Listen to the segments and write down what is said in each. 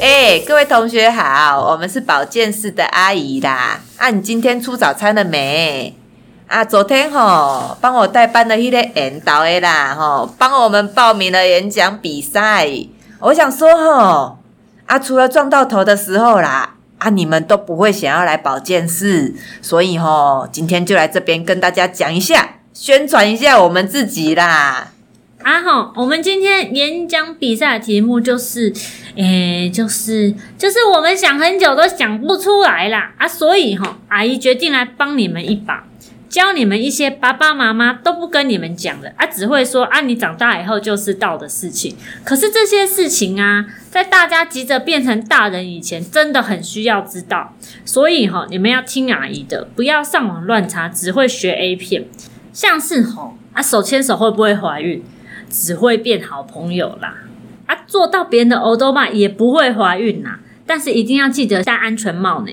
哎，各位同学好，我们是保健室的阿姨啦。啊，你今天出早餐了没？啊，昨天吼帮我代班的迄个引导的啦，吼帮我们报名了演讲比赛。我想说吼，啊，除了撞到头的时候啦，啊，你们都不会想要来保健室，所以吼，今天就来这边跟大家讲一下，宣传一下我们自己啦。啊吼，我们今天演讲比赛的题目就是，诶，就是就是我们想很久都想不出来啦啊，所以哈，阿姨决定来帮你们一把，教你们一些爸爸妈妈都不跟你们讲的啊，只会说啊，你长大以后就知道的事情。可是这些事情啊，在大家急着变成大人以前，真的很需要知道。所以哈，你们要听阿姨的，不要上网乱查，只会学 A 片。像是吼啊，手牵手会不会怀孕？只会变好朋友啦，啊，做到别人的欧多玛也不会怀孕呐，但是一定要记得戴安全帽呢。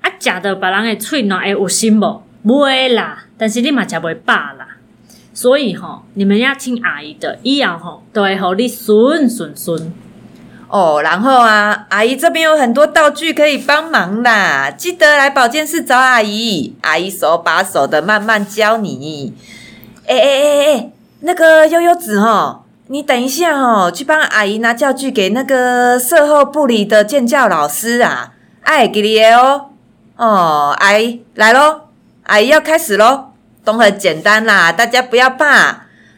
啊，假的把人的喙暖会有心不？袂啦，但是你嘛食袂饱啦。所以吼，你们要听阿姨的，以后吼都会互你顺顺顺。哦，然后啊，阿姨这边有很多道具可以帮忙啦，记得来保健室找阿姨，阿姨手把手的慢慢教你。哎哎哎哎。那个悠悠子吼，你等一下吼，去帮阿姨拿教具给那个售后部里的健教老师啊。哎，给你哦。哦，阿姨来喽，阿姨要开始喽，都很简单啦，大家不要怕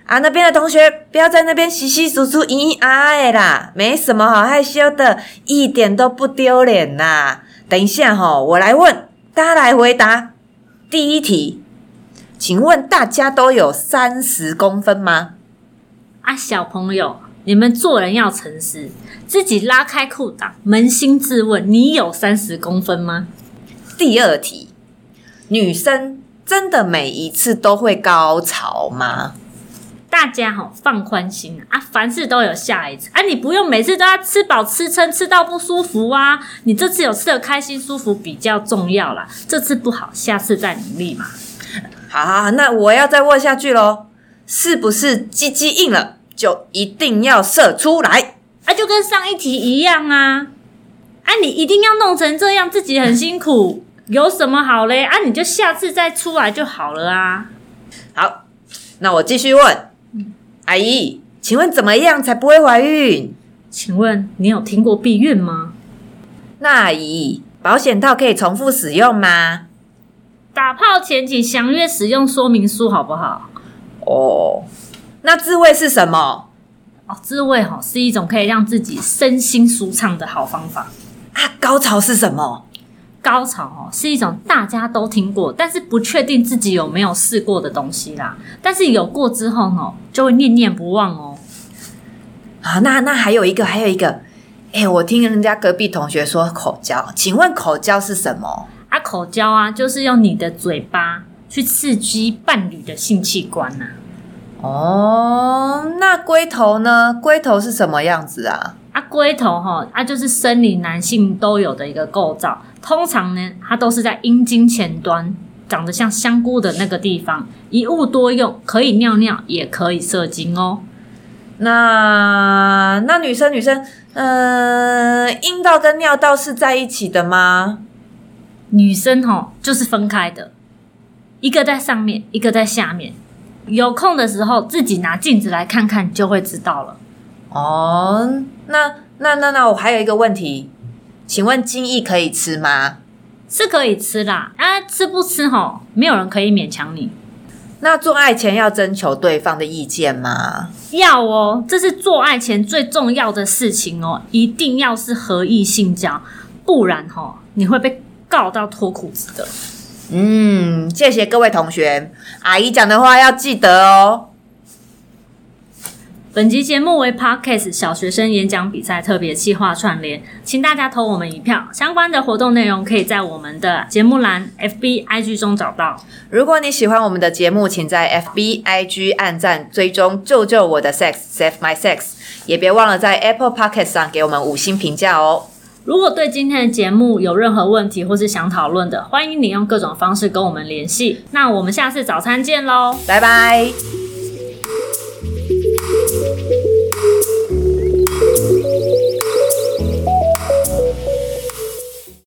啊。那边的同学不要在那边稀稀疏疏、咿咿啊的啦，没什么好害羞的，一点都不丢脸呐。等一下哈，我来问，大家来回答第一题。请问大家都有三十公分吗？啊，小朋友，你们做人要诚实，自己拉开裤裆，扪心自问，你有三十公分吗？第二题，女生真的每一次都会高潮吗？大家好，放宽心啊，凡事都有下一次啊，你不用每次都要吃饱吃撑，吃到不舒服啊，你这次有吃的开心舒服比较重要啦，这次不好，下次再努力嘛。好，那我要再问下去喽，是不是鸡鸡硬了就一定要射出来？啊，就跟上一题一样啊！啊，你一定要弄成这样，自己很辛苦，有什么好嘞？啊，你就下次再出来就好了啊！好，那我继续问，阿姨，请问怎么样才不会怀孕？请问你有听过避孕吗？那阿姨，保险套可以重复使用吗？打炮前请详阅使用说明书，好不好？哦，那自慰是什么？哦，自慰哈是一种可以让自己身心舒畅的好方法啊。高潮是什么？高潮哦是一种大家都听过，但是不确定自己有没有试过的东西啦。但是有过之后哦，就会念念不忘哦。啊，那那还有一个，还有一个，哎，我听人家隔壁同学说口交，请问口交是什么？啊，口交啊，就是用你的嘴巴去刺激伴侣的性器官呐。哦，那龟头呢？龟头是什么样子啊？啊，龟头哈，它，就是生理男性都有的一个构造。通常呢，它都是在阴茎前端，长得像香菇的那个地方，一物多用，可以尿尿，也可以射精哦。那那女生女生，呃，阴道跟尿道是在一起的吗？女生哈就是分开的，一个在上面，一个在下面。有空的时候自己拿镜子来看看，就会知道了。哦，那那那那我还有一个问题，请问精液可以吃吗？是可以吃啦，啊，吃不吃哈，没有人可以勉强你。那做爱前要征求对方的意见吗？要哦，这是做爱前最重要的事情哦，一定要是合意性交，不然哈你会被。告到脱裤子的，嗯，谢谢各位同学，阿姨讲的话要记得哦。本集节目为 Podcast 小学生演讲比赛特别企划串联，请大家投我们一票。相关的活动内容可以在我们的节目栏 FB IG 中找到。如果你喜欢我们的节目，请在 FB IG 按赞追踪，救救我的 Sex，Save My Sex，也别忘了在 Apple Podcast 上给我们五星评价哦。如果对今天的节目有任何问题或是想讨论的，欢迎你用各种方式跟我们联系。那我们下次早餐见喽！拜拜。